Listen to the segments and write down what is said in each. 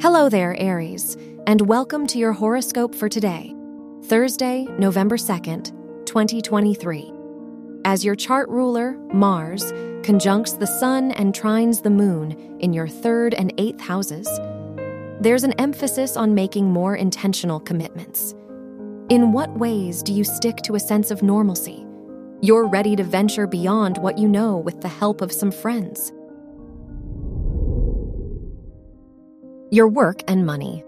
Hello there, Aries, and welcome to your horoscope for today, Thursday, November 2nd, 2023. As your chart ruler, Mars, conjuncts the Sun and trines the Moon in your third and eighth houses, there's an emphasis on making more intentional commitments. In what ways do you stick to a sense of normalcy? You're ready to venture beyond what you know with the help of some friends. Your work and money.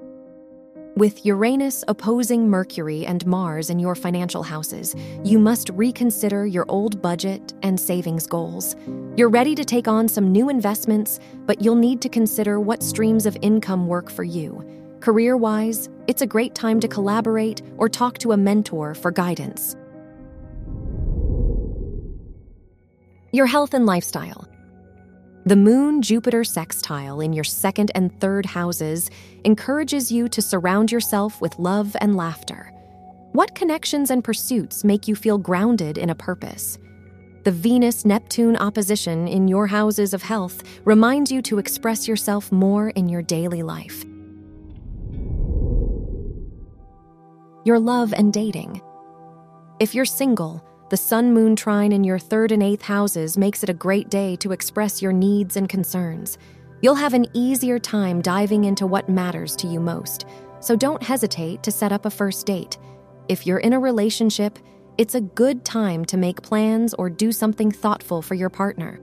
With Uranus opposing Mercury and Mars in your financial houses, you must reconsider your old budget and savings goals. You're ready to take on some new investments, but you'll need to consider what streams of income work for you. Career wise, it's a great time to collaborate or talk to a mentor for guidance. Your health and lifestyle. The Moon Jupiter sextile in your second and third houses encourages you to surround yourself with love and laughter. What connections and pursuits make you feel grounded in a purpose? The Venus Neptune opposition in your houses of health reminds you to express yourself more in your daily life. Your love and dating. If you're single, the sun moon trine in your third and eighth houses makes it a great day to express your needs and concerns. You'll have an easier time diving into what matters to you most, so don't hesitate to set up a first date. If you're in a relationship, it's a good time to make plans or do something thoughtful for your partner.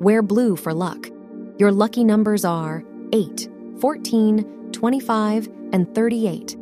Wear blue for luck. Your lucky numbers are 8, 14, 25, and 38.